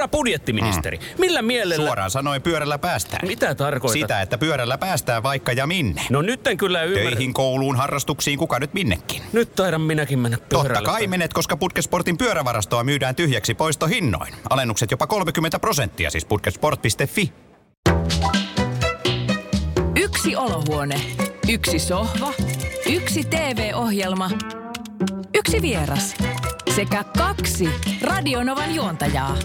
Herra budjettiministeri, mm. millä mielellä... Suoraan sanoen pyörällä päästään. Mitä tarkoitat? Sitä, että pyörällä päästään vaikka ja minne. No nyt en kyllä ymmärrä. Töihin, kouluun, harrastuksiin, kuka nyt minnekin. Nyt taidan minäkin mennä pyörällä. Totta kai menet, koska Putkesportin pyörävarastoa myydään tyhjäksi poistohinnoin. Alennukset jopa 30 prosenttia, siis putkesport.fi. Yksi olohuone, yksi sohva, yksi TV-ohjelma, yksi vieras sekä kaksi Radionovan juontajaa.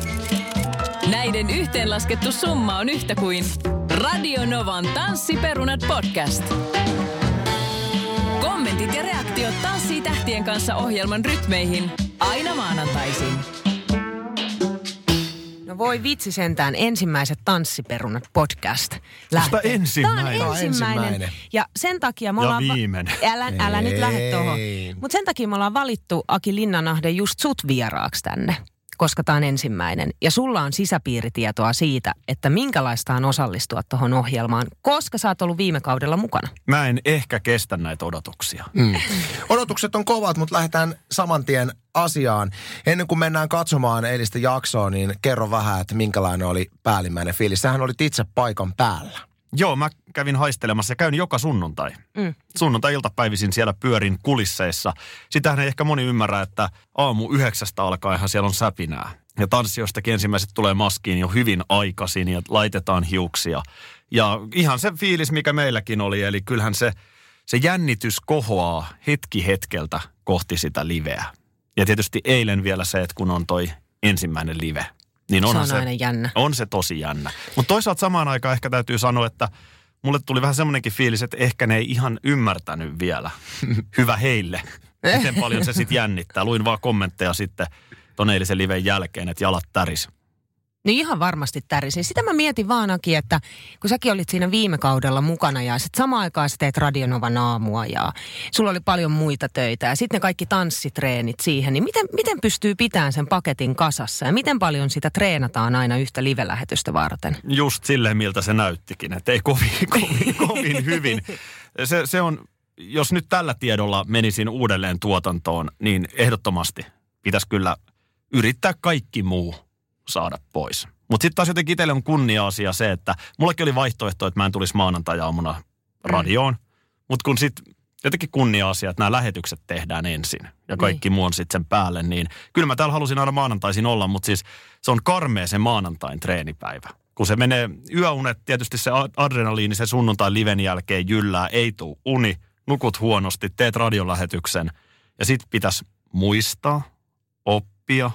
Näiden yhteenlaskettu summa on yhtä kuin Radionovan Tanssiperunat podcast. Kommentit ja reaktiot Tanssii tähtien kanssa ohjelman rytmeihin aina maanantaisin. No voi vitsi sentään, ensimmäiset Tanssiperunat podcast. Lähtee. ensimmäinen. Tämä on ensimmäinen. Ja sen takia me Ja ollaan... viimeinen. Älä, älä nyt lähde tuohon. Mutta sen takia me ollaan valittu Aki Linnanahde just sut vieraaksi tänne koska tämä on ensimmäinen. Ja sulla on sisäpiiritietoa siitä, että minkälaista on osallistua tuohon ohjelmaan, koska sä oot ollut viime kaudella mukana. Mä en ehkä kestä näitä odotuksia. Mm. Odotukset on kovat, mutta lähdetään saman tien asiaan. Ennen kuin mennään katsomaan eilistä jaksoa, niin kerro vähän, että minkälainen oli päällimmäinen fiilis. Sähän olit itse paikan päällä. Joo, mä kävin haistelemassa ja käyn joka sunnuntai. Mm. Sunnuntai-iltapäivisin siellä pyörin kulisseissa. Sitähän ei ehkä moni ymmärrä, että aamu yhdeksästä alkaenhan siellä on säpinää. Ja tanssijoistakin ensimmäiset tulee maskiin jo hyvin aikaisin ja laitetaan hiuksia. Ja ihan se fiilis, mikä meilläkin oli, eli kyllähän se, se jännitys kohoaa hetki hetkeltä kohti sitä liveä. Ja tietysti eilen vielä se, että kun on toi ensimmäinen live, niin Se onhan on aina jännä. on se tosi jännä. Mutta toisaalta samaan aikaan ehkä täytyy sanoa, että mulle tuli vähän semmoinenkin fiilis, että ehkä ne ei ihan ymmärtänyt vielä. Hyvä heille. Miten paljon se sitten jännittää. Luin vaan kommentteja sitten ton eilisen liven jälkeen, että jalat täris. Niin ihan varmasti tärisi. Sitä mä mietin vaan Aki, että kun säkin olit siinä viime kaudella mukana ja sitten samaan aikaan sä teet Radionovan aamua ja sulla oli paljon muita töitä ja sitten ne kaikki tanssitreenit siihen, niin miten, miten pystyy pitämään sen paketin kasassa ja miten paljon sitä treenataan aina yhtä live-lähetystä varten? Just silleen, miltä se näyttikin, että ei kovin, kovin, kovin hyvin. Se, se on, jos nyt tällä tiedolla menisin uudelleen tuotantoon, niin ehdottomasti pitäisi kyllä yrittää kaikki muu saada pois. Mutta sitten taas jotenkin itselle on kunnia-asia se, että mullekin oli vaihtoehto, että mä en tulisi maanantai-aamuna radioon. Mm. Mutta kun sitten jotenkin kunnia-asia, että nämä lähetykset tehdään ensin ja kaikki muu on sitten sen päälle, niin kyllä mä täällä halusin aina maanantaisin olla, mutta siis se on karmea se maanantain treenipäivä. Kun se menee yöunet, tietysti se adrenaliini se sunnuntai liven jälkeen jyllää, ei tuu uni, nukut huonosti, teet radiolähetyksen ja sitten pitäisi muistaa, oppia.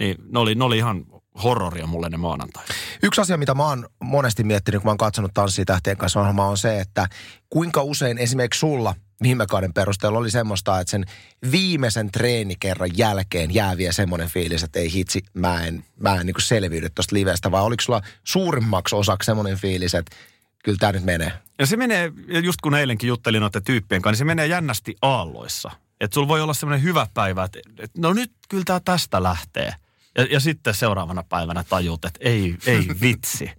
Niin ne oli, ne oli ihan horroria mulle ne maanantai. Yksi asia, mitä mä oon monesti miettinyt, kun mä oon katsonut Tanssii tähtien kanssa ohjelmaa, on se, että kuinka usein esimerkiksi sulla viime kauden perusteella oli semmoista, että sen viimeisen treenikerran jälkeen jää vielä semmoinen fiilis, että ei hitsi, mä en, mä en niin selviydy tuosta livestä, vai oliko sulla suurimmaksi osaksi semmoinen fiilis, että kyllä tämä nyt menee? Ja se menee, just kun eilenkin juttelin noiden tyyppien kanssa, niin se menee jännästi aalloissa. Että sulla voi olla semmoinen hyvä päivä, että, että no nyt kyllä tämä tästä lähtee. Ja, ja sitten seuraavana päivänä tajut, että ei, ei vitsi.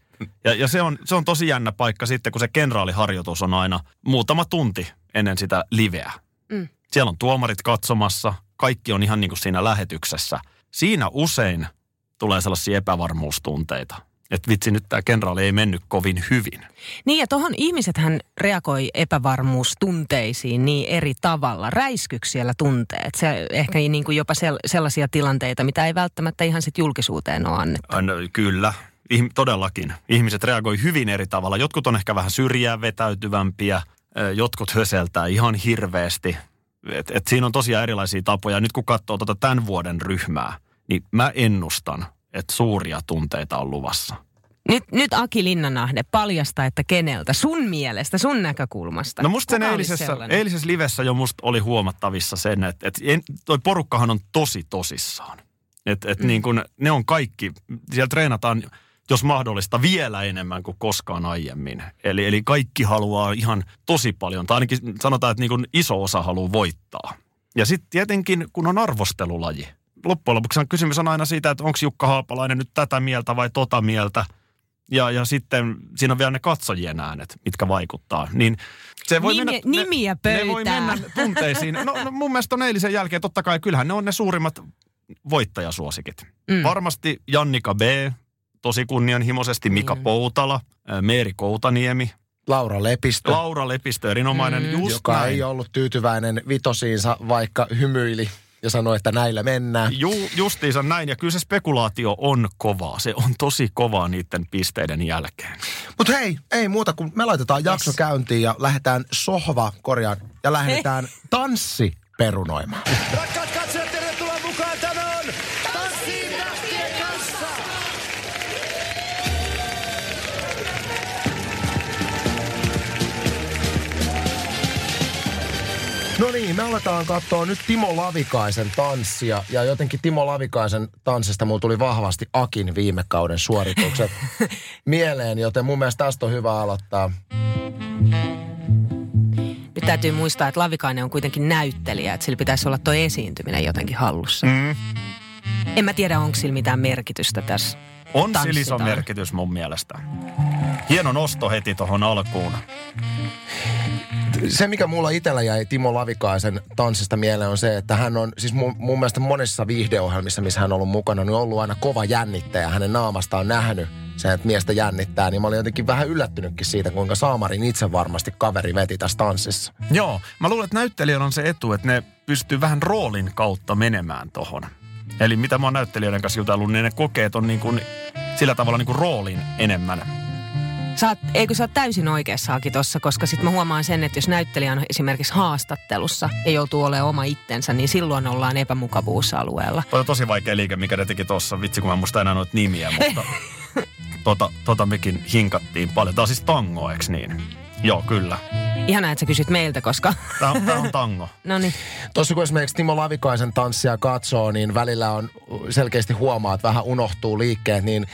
Ja, ja se, on, se on tosi jännä paikka sitten, kun se kenraaliharjoitus on aina muutama tunti ennen sitä liveä. Mm. Siellä on tuomarit katsomassa, kaikki on ihan niin kuin siinä lähetyksessä. Siinä usein tulee sellaisia epävarmuustunteita. Että vitsi, nyt tämä kenraali ei mennyt kovin hyvin. Niin ja tuohon ihmisethän reagoi epävarmuustunteisiin niin eri tavalla. Räiskyksi siellä tunteet. Se ehkä niin kuin jopa sel- sellaisia tilanteita, mitä ei välttämättä ihan sit julkisuuteen ole annettu. Aina, kyllä, Ihm- todellakin. Ihmiset reagoi hyvin eri tavalla. Jotkut on ehkä vähän syrjään vetäytyvämpiä, jotkut höseltää ihan hirveästi. Et, et siinä on tosiaan erilaisia tapoja. Nyt kun katsoo tuota tämän vuoden ryhmää, niin mä ennustan, että suuria tunteita on luvassa. Nyt, nyt Aki Linnanahde, paljasta, että keneltä sun mielestä, sun näkökulmasta. No musta sen eilisessä, eilisessä livessä jo musta oli huomattavissa sen, että, että en, toi porukkahan on tosi tosissaan. Että et mm. niin kun, ne on kaikki, siellä treenataan jos mahdollista vielä enemmän kuin koskaan aiemmin. Eli, eli kaikki haluaa ihan tosi paljon, tai ainakin sanotaan, että niin kun iso osa haluaa voittaa. Ja sitten tietenkin, kun on arvostelulaji. Loppujen lopuksi kysymys on aina siitä, että onko Jukka Haapalainen nyt tätä mieltä vai tota mieltä. Ja, ja sitten siinä on vielä ne katsojien äänet, mitkä vaikuttaa. Niin se voi Nimiä- mennä, nimiä ne, ne voi mennä tunteisiin. No, no mun mielestä on eilisen jälkeen, totta kai kyllähän ne on ne suurimmat voittajasuosikit. Mm. Varmasti Jannika B, tosi kunnianhimoisesti Mika Niin. Poutala, ää, Meeri Koutaniemi, Laura Lepistö, Laura Lepistö, erinomainen, mm, just joka näin. ei ollut tyytyväinen vitosiinsa, vaikka hymyili ja sanoi, että näillä mennään. Ju, justiinsa näin, ja kyllä se spekulaatio on kovaa. Se on tosi kovaa niiden pisteiden jälkeen. Mutta hei, ei muuta kuin me laitetaan jakso Yes. käyntiin ja lähdetään sohva korjaan ja lähdetään tanssi perunoimaan. Rakkaat No niin, me aletaan katsoa nyt Timo Lavikaisen tanssia. Ja jotenkin Timo Lavikaisen tanssista mulla tuli vahvasti Akin viime kauden suoritukset mieleen, joten mun mielestä tästä on hyvä aloittaa. Nyt täytyy muistaa, että Lavikainen on kuitenkin näyttelijä, että sillä pitäisi olla tuo esiintyminen jotenkin hallussa. Mm. En mä tiedä, onko sillä mitään merkitystä tässä. On sillä iso merkitys mun mielestä. Hieno nosto heti tuohon alkuun. Se, mikä mulla itsellä jäi Timo Lavikaisen tanssista mieleen on se, että hän on siis mun, mun mielestä monissa viihdeohjelmissa, missä hän on ollut mukana, niin on ollut aina kova jännittäjä. Hänen naamasta on nähnyt sen, että miestä jännittää, niin mä olin jotenkin vähän yllättynytkin siitä, kuinka Saamarin itse varmasti kaveri veti tässä tanssissa. Joo, mä luulen, että näyttelijöillä on se etu, että ne pystyy vähän roolin kautta menemään tohon. Eli mitä mä oon näyttelijöiden kanssa jutellut, niin ne kokeet on niin kuin, sillä tavalla niin kuin roolin enemmän. Sä oot, eikö sä oot täysin oikeassa Aki tossa, koska sit mä huomaan sen, että jos näyttelijä on esimerkiksi haastattelussa ja joutuu olemaan oma itsensä, niin silloin ollaan epämukavuusalueella. Toi on tosi vaikea liike, mikä ne teki tossa. Vitsi, kun mä muista enää noita nimiä, mutta tota, tota mekin hinkattiin paljon. Tää on siis tango, eks niin? Joo, kyllä. Ihanaa, että sä kysyt meiltä, koska... Tää on, tää on tango. no niin. Tuossa kun esimerkiksi Timo Lavikaisen tanssia katsoo, niin välillä on selkeästi huomaa, että vähän unohtuu liikkeet, niin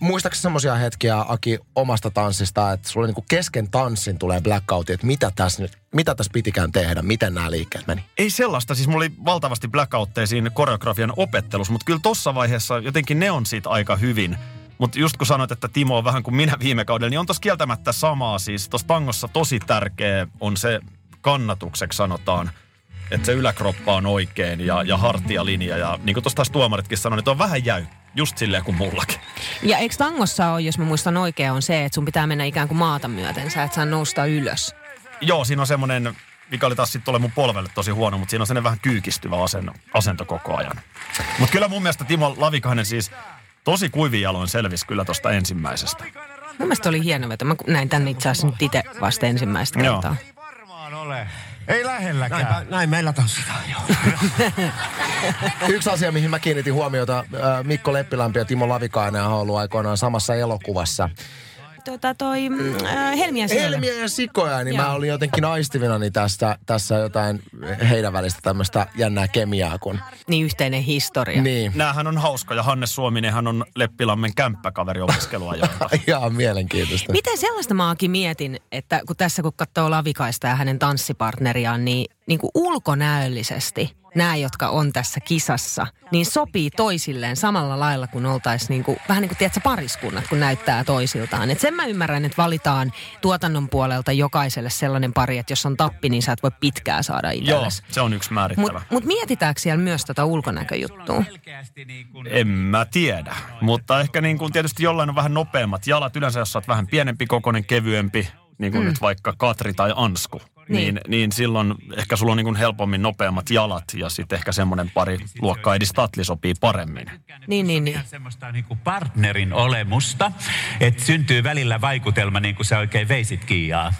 muistaakseni semmoisia hetkiä, Aki, omasta tanssista, että sulla niinku kesken tanssin tulee blackouti, että mitä tässä nyt, mitä tässä pitikään tehdä, miten nämä liikkeet meni? Ei sellaista, siis mulla oli valtavasti blackoutteja siinä koreografian opettelussa, mutta kyllä tossa vaiheessa jotenkin ne on siitä aika hyvin. Mutta just kun sanoit, että Timo on vähän kuin minä viime kaudella, niin on tossa kieltämättä samaa. Siis tuossa tangossa tosi tärkeä on se kannatukseksi sanotaan, että se yläkroppa on oikein ja, ja hartialinja. Ja niin kuin tuossa taas tuomaritkin sanoi, että on vähän jäy. Just silleen kuin mullakin. Ja eikö tangossa ole, jos mä muistan oikein, on se, että sun pitää mennä ikään kuin maata myöten, sä et saa nousta ylös. Joo, siinä on semmoinen, mikä oli taas sitten mun polvelle tosi huono, mutta siinä on semmoinen vähän kyykistyvä asento, asento koko ajan. Mutta kyllä mun mielestä Timo Lavikainen siis tosi kuivin jaloin selvisi kyllä tuosta ensimmäisestä. Mun mielestä oli hieno veto. Mä näin tänne itse asiassa nyt itse vasta ensimmäistä Joo. kertaa. Varmaan ole. Ei lähelläkään. Näin meillä tanssitaan jo. Yksi asia, mihin mä kiinnitin huomiota, äh, Mikko Leppilampi ja Timo Lavikainen on ollut aikoinaan samassa elokuvassa. Tota toi mm, äh, Helmiä siellä. Helmiä ja sikoja, niin Joo. mä olin jotenkin aistivinani tästä, tässä jotain heidän välistä tämmöistä jännää kemiaa, kun... Niin yhteinen historia. Niin. Näähän on hauskoja. Hannes Suominen hän on Leppilammen kämppäkaveri opiskeluajoilta. Ihan mielenkiintoista. Miten sellaista maakin mietin, että kun tässä kun katsoo Lavikaista ja hänen tanssipartneriaan, niin, niin kuin ulkonäöllisesti nämä, jotka on tässä kisassa, niin sopii toisilleen samalla lailla kuin oltaisiin niin kuin, vähän niin kuin tiedätkö, pariskunnat, kun näyttää toisiltaan. Et sen mä ymmärrän, että valitaan tuotannon puolelta jokaiselle sellainen pari, että jos on tappi, niin sä et voi pitkää saada Joo, itsellesi. se on yksi määrittävä. Mutta mut mietitäänkö siellä myös tota ulkonäköjuttua? En mä tiedä, mutta ehkä niin kuin tietysti jollain on vähän nopeammat jalat. Yleensä jos sä oot vähän pienempi kokoinen, kevyempi, niin kuin mm. nyt vaikka Katri tai Ansku, niin, Niin. niin, silloin ehkä sulla on niin kuin helpommin nopeammat jalat ja sitten ehkä semmoinen pari luokkaa Edi Statli sopii paremmin. Niin, niin, niin. semmoista niin kuin partnerin olemusta, että syntyy välillä vaikutelma niin kuin sä oikein veisit kiiaa.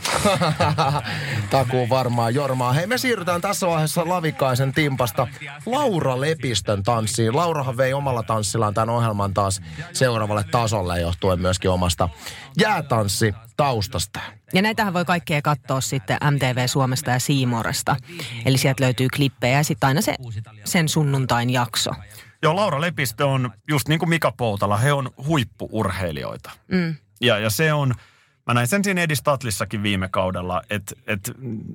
Takuu varmaan Jormaa. Hei, me siirrytään tässä vaiheessa Lavikaisen timpasta Laura Lepistön tanssiin. Laurahan vei omalla tanssillaan tämän ohjelman taas seuraavalle tasolle johtuen myöskin omasta jäätanssi taustasta. Ja näitähän voi kaikkea katsoa sitten MTV Suomesta ja Siimoresta. Eli sieltä löytyy klippejä ja sitten aina se, sen sunnuntain jakso. Joo, Laura Lepistö on just niin kuin Mika Poutala, he on huippuurheilijoita. Mm. Ja, ja se on, mä näin sen siinä Edi Statlissakin viime kaudella, että et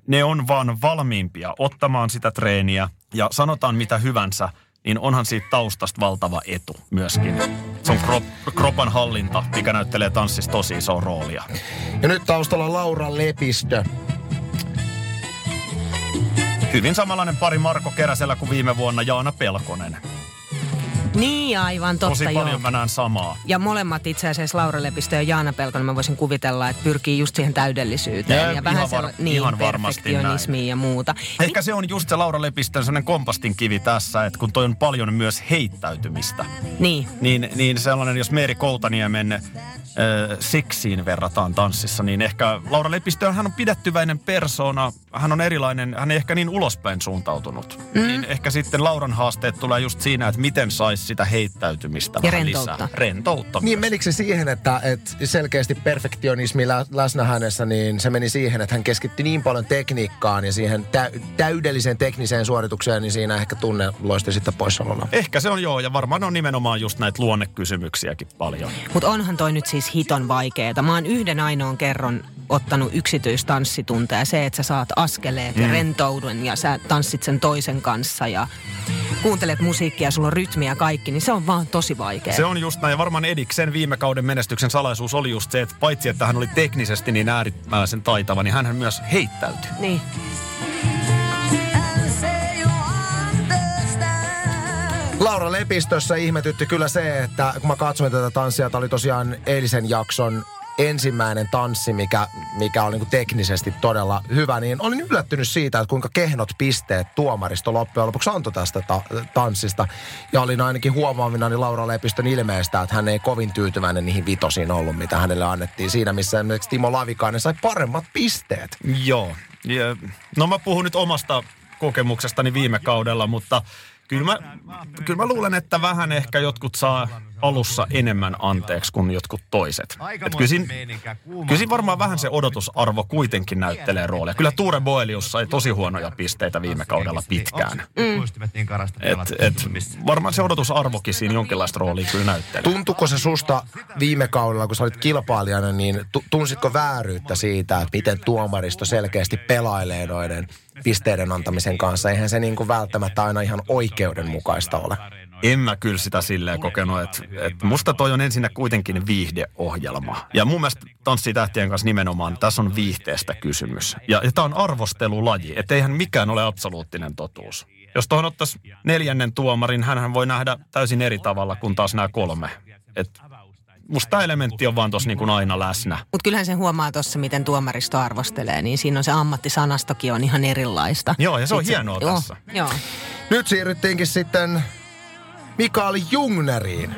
ne on vaan valmiimpia ottamaan sitä treeniä ja sanotaan mitä hyvänsä, niin onhan siitä taustasta valtava etu myöskin. Se on krop, kropan hallinta, mikä näyttelee tanssissa tosi isoa roolia. Ja nyt taustalla Laura Lepistö. Hyvin samanlainen pari Marko Keräsellä kuin viime vuonna Jaana Pelkonen. Niin aivan, totta Tosi joo. paljon mä näen samaa. Ja molemmat itse asiassa Laura Lepistö ja Jaana Pelkonen, mä voisin kuvitella, että pyrkii just siihen täydellisyyteen. Ja Ja, ihan vähän var- sella- niin, ihan varmasti perfektionismiin ja muuta. Ehkä se on just se Laura Lepistön sellainen kompastin kivi tässä, että kun toi on paljon myös heittäytymistä. Niin, Niin, niin sellainen, jos Meeri Koutaniemen seksiin verrataan tanssissa, niin ehkä Laura Lepistö, hän on pidättyväinen persona, hän on erilainen, hän ei ehkä niin ulospäin suuntautunut. Mm. Niin ehkä sitten Lauran haasteet tulee just siinä, että miten saisi sitä heittäytymistä Ja vähän rentoutta. lisää. Rentoutta Niin myös. menikö se siihen, että, että selkeästi perfektionismi lä- läsnä hänessä, niin se meni siihen, että hän keskittyi niin paljon tekniikkaan ja siihen tä- täydelliseen tekniseen suoritukseen, niin siinä ehkä tunne loisti sitten poissaololla. Ehkä se on joo, ja varmaan on nimenomaan just näitä luonnekysymyksiäkin paljon. mutta onhan toi nyt siis hiton vaikeeta. Mä oon yhden ainoan kerran ottanut yksityistanssitunteja. Se, että sä saat askeleet ja rentoudun ja sä tanssit sen toisen kanssa ja kuuntelet musiikkia, sulla on rytmiä kaikki, niin se on vaan tosi vaikea. Se on just näin, ja varmaan Ediksen viime kauden menestyksen salaisuus oli just se, että paitsi että hän oli teknisesti niin äärimmäisen taitava, niin hän myös heittäytyi. Niin. Laura Lepistössä ihmetytti kyllä se, että kun mä katsoin tätä tanssia, tämä oli tosiaan eilisen jakson ensimmäinen tanssi, mikä, mikä oli niin teknisesti todella hyvä, niin olin yllättynyt siitä, että kuinka kehnot pisteet tuomaristo loppujen lopuksi antoi tästä ta- tanssista. Ja olin ainakin huomaavinani Laura Lepistön ilmeestä, että hän ei kovin tyytyväinen niihin vitosiin ollut, mitä hänelle annettiin. Siinä, missä esimerkiksi Timo Lavikainen sai paremmat pisteet. Joo. Ja, no mä puhun nyt omasta kokemuksestani viime kaudella, mutta kyllä mä, kyllä mä luulen, että vähän ehkä jotkut saa alussa enemmän anteeksi kuin jotkut toiset. Et kyllä, siinä, kyllä siinä varmaan vähän se odotusarvo kuitenkin näyttelee roolia. Kyllä Tuure Boelius sai tosi huonoja pisteitä viime kaudella pitkään. Mm. niin Et, et, varmaan se odotusarvokin siinä jonkinlaista roolia kyllä näyttelee. Tuntuko se susta viime kaudella, kun sä olit kilpailijana, niin tu- tunsitko vääryyttä siitä, että miten tuomaristo selkeästi pelailee noiden pisteiden antamisen kanssa? Eihän se niin kuin välttämättä aina ihan oikeudenmukaista ole. En mä kyllä sitä silleen kokenut, että, että musta toi on ensinnä kuitenkin viihdeohjelma. Ja mun mielestä Tanssii tähtien kanssa nimenomaan tässä on viihteestä kysymys. Ja, ja tämä on arvostelulaji, että eihän mikään ole absoluuttinen totuus. Jos tuohon ottaisi neljännen tuomarin, hän voi nähdä täysin eri tavalla kuin taas nämä kolme. Et musta tämä elementti on vaan tuossa niin kuin aina läsnä. Mutta kyllähän sen huomaa tuossa, miten tuomaristo arvostelee, niin siinä on se ammattisanastokin on ihan erilaista. Joo, ja se on Sit hienoa joo, tässä. Joo. Nyt siirryttiinkin sitten Mikael Jungneriin.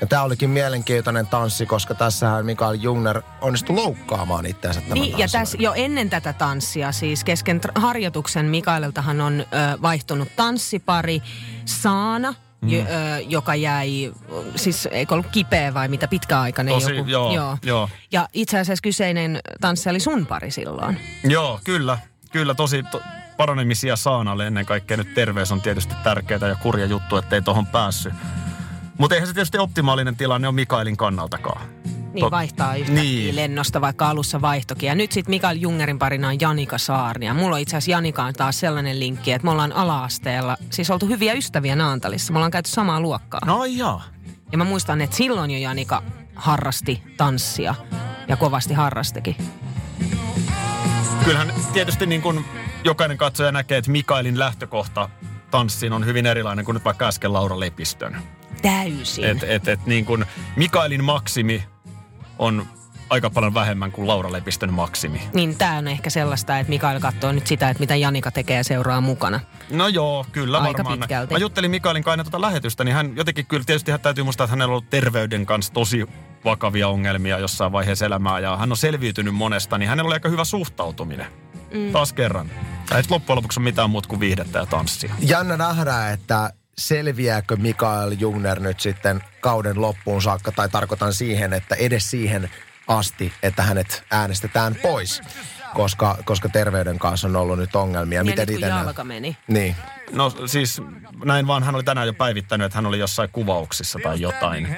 Ja tämä olikin mielenkiintoinen tanssi, koska tässähän Mikael Jungner onnistui loukkaamaan itseänsä tämän Niin, ja tässä jo ennen tätä tanssia, siis kesken harjoituksen Mikaeliltahan on ö, vaihtunut tanssipari Saana, mm. jo, ö, joka jäi, siis eikö ollut kipeä vai mitä pitkäaikainen Tosi, joku. joo, joo. Ja itse asiassa kyseinen tanssi oli sun pari silloin. Joo, kyllä. Kyllä tosi to, paranemisia Saanalle ennen kaikkea. Nyt terveys on tietysti tärkeää ja kurja juttu, ettei tohon päässyt. Mutta eihän se tietysti optimaalinen tilanne on Mikaelin kannaltakaan. Niin vaihtaa yhtäkkiä Niin. lennosta, vaikka alussa vaihtokin. Ja nyt sitten Mikael Jungerin parina on Janika Saarni. Ja mulla on itse asiassa Janikaan taas sellainen linkki, että me ollaan ala-asteella, siis oltu hyviä ystäviä Naantalissa. Me ollaan käyty samaa luokkaa. No jaa. Ja mä muistan, että silloin jo Janika harrasti tanssia ja kovasti harrastikin. Kyllähän tietysti niin kuin jokainen katsoja näkee, että Mikaelin lähtökohta tanssiin on hyvin erilainen kuin nyt vaikka äsken Laura Lepistön. Täysin. Et, et, et niin kuin Mikaelin maksimi on aika paljon vähemmän kuin Laura Lepistön maksimi. Niin tää on ehkä sellaista, että Mikael katsoo nyt sitä, että mitä Janika tekee ja seuraa mukana. No joo, kyllä Aika varmaan. pitkälti. Mä juttelin Mikaelin kanssa tuota lähetystä, niin hän jotenkin kyllä tietysti hän täytyy muistaa, että hänellä on ollut terveyden kanssa tosi vakavia ongelmia jossain vaiheessa elämää ja hän on selviytynyt monesta, niin hänellä oli aika hyvä suhtautuminen. Mm. Taas kerran. Ei sit loppujen lopuksi ole mitään muuta kuin viihdettä ja tanssia. Jännä nähdä, että selviääkö Mikael Jungner nyt sitten kauden loppuun saakka, tai tarkoitan siihen, että edes siihen asti, että hänet äänestetään pois, koska, koska terveyden kanssa on ollut nyt ongelmia. Ja Miten nyt kun jalka meni. Niin. No siis näin vaan hän oli tänään jo päivittänyt, että hän oli jossain kuvauksissa tai jotain.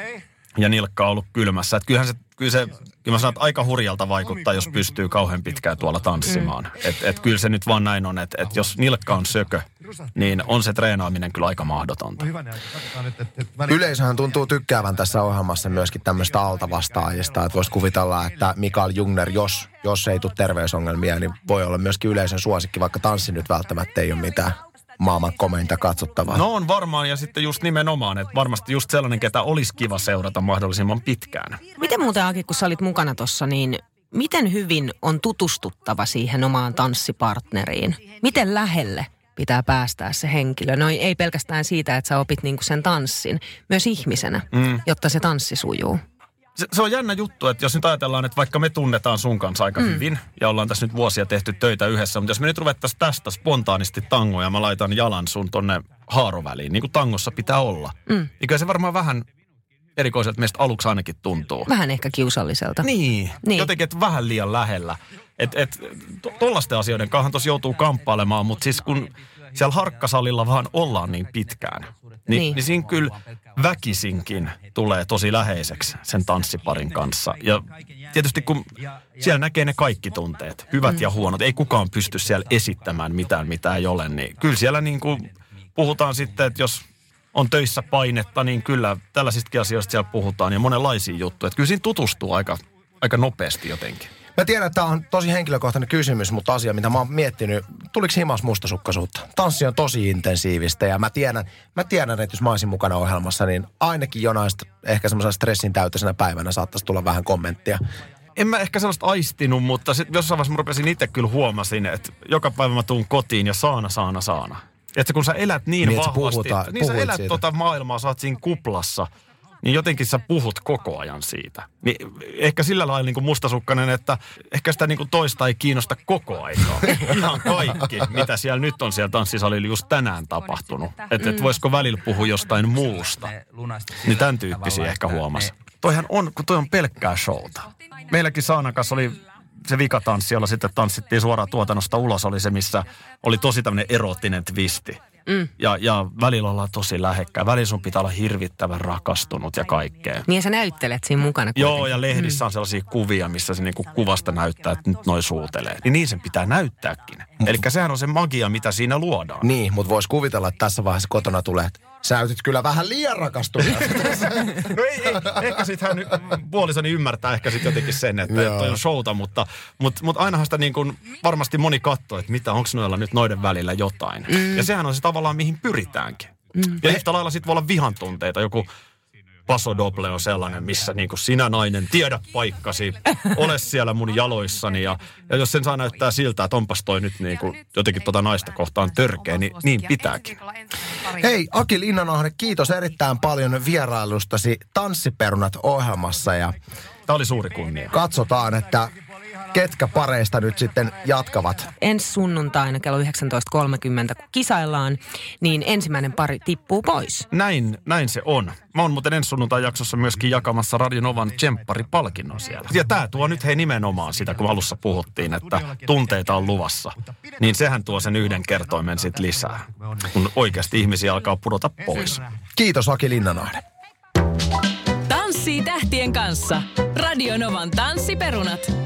Ja nilkka on ollut kylmässä. Että kyllähän se, kyllä se, kyllä mä sanon, että aika hurjalta vaikuttaa, jos pystyy kauhean pitkään tuolla tanssimaan. Mm. Että et kyllä se nyt vaan näin on, että et jos nilkka on sökö, niin on se treenaaminen kyllä aika mahdotonta. Yleisöhän tuntuu tykkäävän tässä ohjelmassa myöskin tämmöistä altavastaajista, että voisi kuvitella, että Mikael Jungner, jos, jos ei tule terveysongelmia, niin voi olla myöskin yleisön suosikki, vaikka tanssi nyt välttämättä ei ole mitään. Maailman komeinta katsottavaa. No on varmaan ja sitten just nimenomaan, että varmasti just sellainen, ketä olisi kiva seurata mahdollisimman pitkään. Miten muuten Aki, kun sä olit mukana tuossa, niin miten hyvin on tutustuttava siihen omaan tanssipartneriin? Miten lähelle pitää päästää se henkilö? No ei pelkästään siitä, että sä opit niinku sen tanssin, myös ihmisenä, mm. jotta se tanssi sujuu. Se, se on jännä juttu, että jos nyt ajatellaan, että vaikka me tunnetaan sun kanssa aika mm. hyvin ja ollaan tässä nyt vuosia tehty töitä yhdessä, mutta jos me nyt ruvettaisiin tästä spontaanisti tangoa ja mä laitan jalan sun tonne haaroväliin, niin kuin tangossa pitää olla, mm. niin kyllä se varmaan vähän erikoiselta meistä aluksi ainakin tuntuu. Vähän ehkä kiusalliselta. Niin, niin. jotenkin, että vähän liian lähellä. Että et, tollaisten asioiden kanssa tuossa joutuu kamppailemaan, mutta siis kun siellä harkkasalilla vaan ollaan niin pitkään, niin, niin. niin siinä kyllä väkisinkin tulee tosi läheiseksi sen tanssiparin kanssa. Ja tietysti kun siellä näkee ne kaikki tunteet, hyvät mm. ja huonot, ei kukaan pysty siellä esittämään mitään, mitä ei ole, niin kyllä siellä niin kuin puhutaan sitten, että jos on töissä painetta, niin kyllä tällaisistakin asioista siellä puhutaan ja monenlaisia juttuja. Että kyllä siinä tutustuu aika, aika nopeasti jotenkin. Mä tiedän, että tämä on tosi henkilökohtainen kysymys, mutta asia, mitä mä oon miettinyt, tuliko himas mustasukkaisuutta? Tanssi on tosi intensiivistä ja mä tiedän, mä tiedän, että jos mä olisin mukana ohjelmassa, niin ainakin jonaista ehkä semmoisena stressin täyteisenä päivänä saattaisi tulla vähän kommenttia. En mä ehkä sellaista aistinut, mutta sit jossain vaiheessa mä rupesin itse kyllä huomasin, että joka päivä mä tuun kotiin ja saana, saana, saana. Että kun sä elät niin, Niin, vahvasti, puhutaan- niin sä elät siitä. tota maailmaa, sä oot siinä kuplassa, niin jotenkin sä puhut koko ajan siitä. Niin ehkä sillä lailla niin kuin mustasukkainen, että ehkä sitä niin kuin toista ei kiinnosta koko aikaa. Ihan kaikki, mitä siellä nyt on siellä tanssisalilla just tänään tapahtunut. Että et voisiko välillä puhua jostain muusta. Niin tämän tyyppisiä ehkä huomasi. Toihan on, kun toi on pelkkää showta. Meilläkin Saanan kanssa oli se vikatanssi, jolla sitten tanssittiin suoraan tuotannosta ulos, oli se, missä oli tosi tämmöinen erottinen twisti. Mm. Ja, ja välillä ollaan tosi lähekkäin. Välillä sun pitää olla hirvittävän rakastunut ja kaikkea. Niin ja sä näyttelet siinä mukana. Joo, kuitenkin. ja lehdissä on sellaisia kuvia, missä se niinku kuvasta näyttää, että nyt noi suutelee. Niin niin sen pitää näyttääkin. Eli sehän on se magia, mitä siinä luodaan. Niin, mutta voisi kuvitella, että tässä vaiheessa kotona tulee, että sä näytit kyllä vähän liian rakastunut. No ei, ei ehkä sitten hän puolisoni ymmärtää ehkä sitten jotenkin sen, että Joo. toi on showta, mutta, mutta, mutta ainahan sitä niin kuin varmasti moni katsoo, että mitä, onko noilla nyt noiden välillä jotain. Mm. Ja sehän on se tavallaan, mihin pyritäänkin. Mm. Ja yhtä lailla sitten voi olla vihan tunteita, joku Paso Doble on sellainen, missä niin kuin sinä nainen tiedä paikkasi, ole siellä mun jaloissani. Ja, ja jos sen saa näyttää siltä, että onpas toi nyt niin kuin jotenkin tota naista kohtaan törkeä, niin niin pitääkin. Hei, Aki Linnanahde, kiitos erittäin paljon vierailustasi Tanssiperunat-ohjelmassa ja Tämä oli suuri kunnia. katsotaan, että ketkä pareista nyt sitten jatkavat. Ensi sunnuntaina kello 19.30, kun kisaillaan, niin ensimmäinen pari tippuu pois. Näin, näin se on. Mä oon muuten ensi sunnuntai jaksossa myöskin jakamassa Radionovan Tsemppari-palkinnon siellä. Ja tää tuo nyt hei nimenomaan sitä, kun alussa puhuttiin, että tunteita on luvassa. Niin sehän tuo sen yhden kertoimen sit lisää, kun oikeasti ihmisiä alkaa pudota pois. Kiitos Aki Linnanahde. Tanssii tähtien kanssa. Radionovan tanssiperunat.